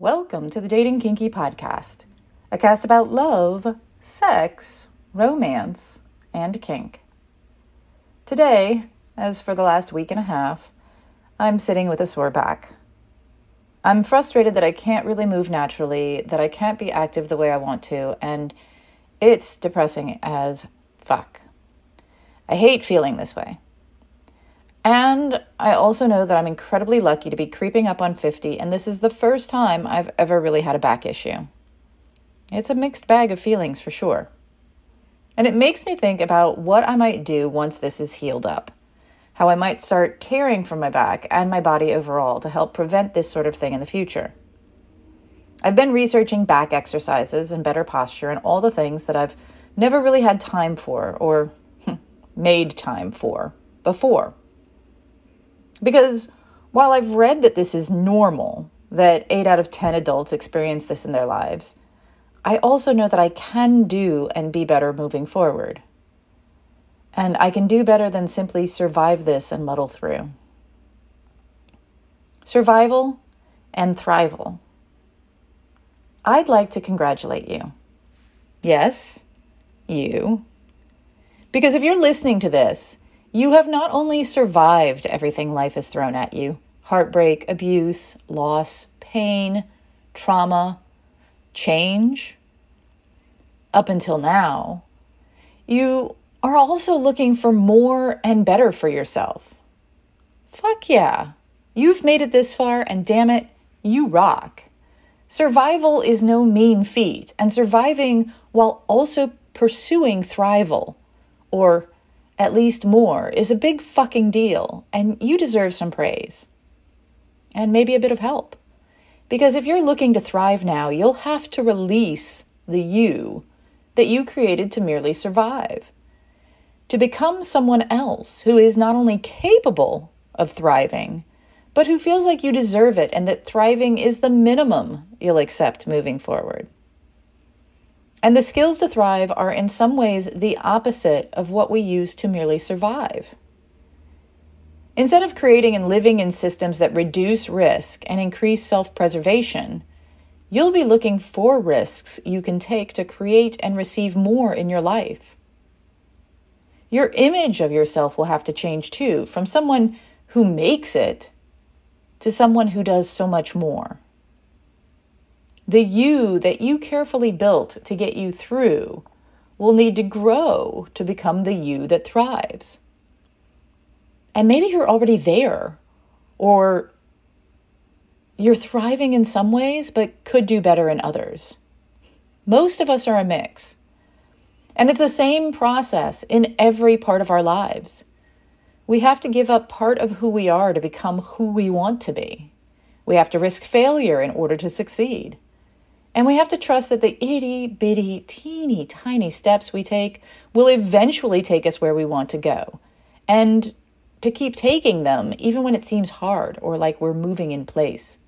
Welcome to the Dating Kinky Podcast, a cast about love, sex, romance, and kink. Today, as for the last week and a half, I'm sitting with a sore back. I'm frustrated that I can't really move naturally, that I can't be active the way I want to, and it's depressing as fuck. I hate feeling this way. And I also know that I'm incredibly lucky to be creeping up on 50, and this is the first time I've ever really had a back issue. It's a mixed bag of feelings for sure. And it makes me think about what I might do once this is healed up, how I might start caring for my back and my body overall to help prevent this sort of thing in the future. I've been researching back exercises and better posture and all the things that I've never really had time for or hmm, made time for before. Because while I've read that this is normal, that 8 out of 10 adults experience this in their lives, I also know that I can do and be better moving forward. And I can do better than simply survive this and muddle through. Survival and thrival. I'd like to congratulate you. Yes, you. Because if you're listening to this, you have not only survived everything life has thrown at you heartbreak, abuse, loss, pain, trauma, change up until now, you are also looking for more and better for yourself. Fuck yeah. You've made it this far, and damn it, you rock. Survival is no mean feat, and surviving while also pursuing thrival, or at least more, is a big fucking deal, and you deserve some praise. And maybe a bit of help. Because if you're looking to thrive now, you'll have to release the you that you created to merely survive. To become someone else who is not only capable of thriving, but who feels like you deserve it and that thriving is the minimum you'll accept moving forward. And the skills to thrive are in some ways the opposite of what we use to merely survive. Instead of creating and living in systems that reduce risk and increase self preservation, you'll be looking for risks you can take to create and receive more in your life. Your image of yourself will have to change too, from someone who makes it to someone who does so much more. The you that you carefully built to get you through will need to grow to become the you that thrives. And maybe you're already there, or you're thriving in some ways, but could do better in others. Most of us are a mix. And it's the same process in every part of our lives. We have to give up part of who we are to become who we want to be. We have to risk failure in order to succeed. And we have to trust that the itty bitty, teeny tiny steps we take will eventually take us where we want to go. And to keep taking them, even when it seems hard or like we're moving in place.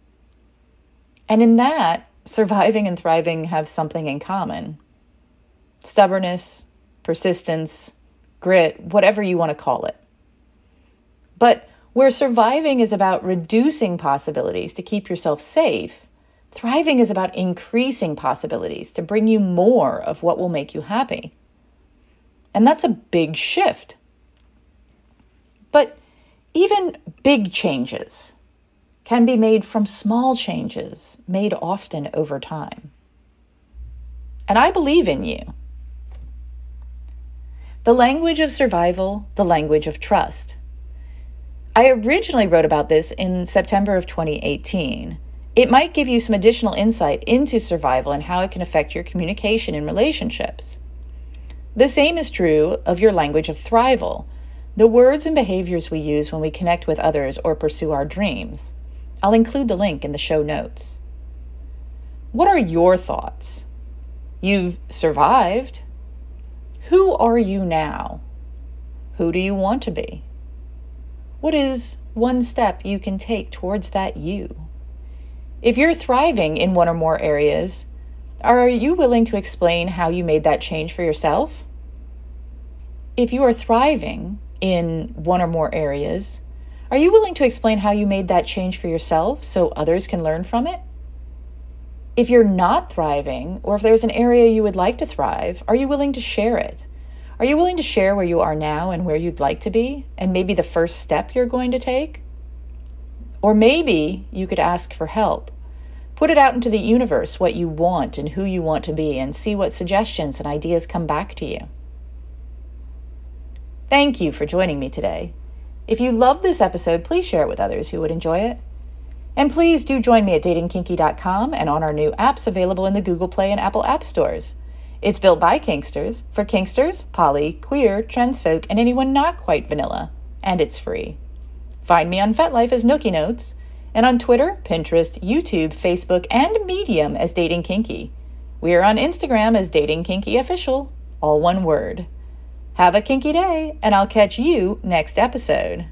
And in that, surviving and thriving have something in common stubbornness, persistence, grit, whatever you want to call it. But where surviving is about reducing possibilities to keep yourself safe, Thriving is about increasing possibilities to bring you more of what will make you happy. And that's a big shift. But even big changes can be made from small changes made often over time. And I believe in you. The language of survival, the language of trust. I originally wrote about this in September of 2018 it might give you some additional insight into survival and how it can affect your communication in relationships. The same is true of your language of thrival, the words and behaviors we use when we connect with others or pursue our dreams. I'll include the link in the show notes. What are your thoughts? You've survived. Who are you now? Who do you want to be? What is one step you can take towards that you? If you're thriving in one or more areas, are you willing to explain how you made that change for yourself? If you are thriving in one or more areas, are you willing to explain how you made that change for yourself so others can learn from it? If you're not thriving, or if there's an area you would like to thrive, are you willing to share it? Are you willing to share where you are now and where you'd like to be, and maybe the first step you're going to take? Or maybe you could ask for help. Put it out into the universe what you want and who you want to be, and see what suggestions and ideas come back to you. Thank you for joining me today. If you love this episode, please share it with others who would enjoy it. And please do join me at datingkinky.com and on our new apps available in the Google Play and Apple App Stores. It's built by Kinksters, for Kinksters, poly, queer, trans folk, and anyone not quite vanilla. And it's free. Find me on FetLife as Nookie Notes, and on Twitter, Pinterest, YouTube, Facebook, and Medium as Dating Kinky. We are on Instagram as Dating Kinky Official, all one word. Have a kinky day, and I'll catch you next episode.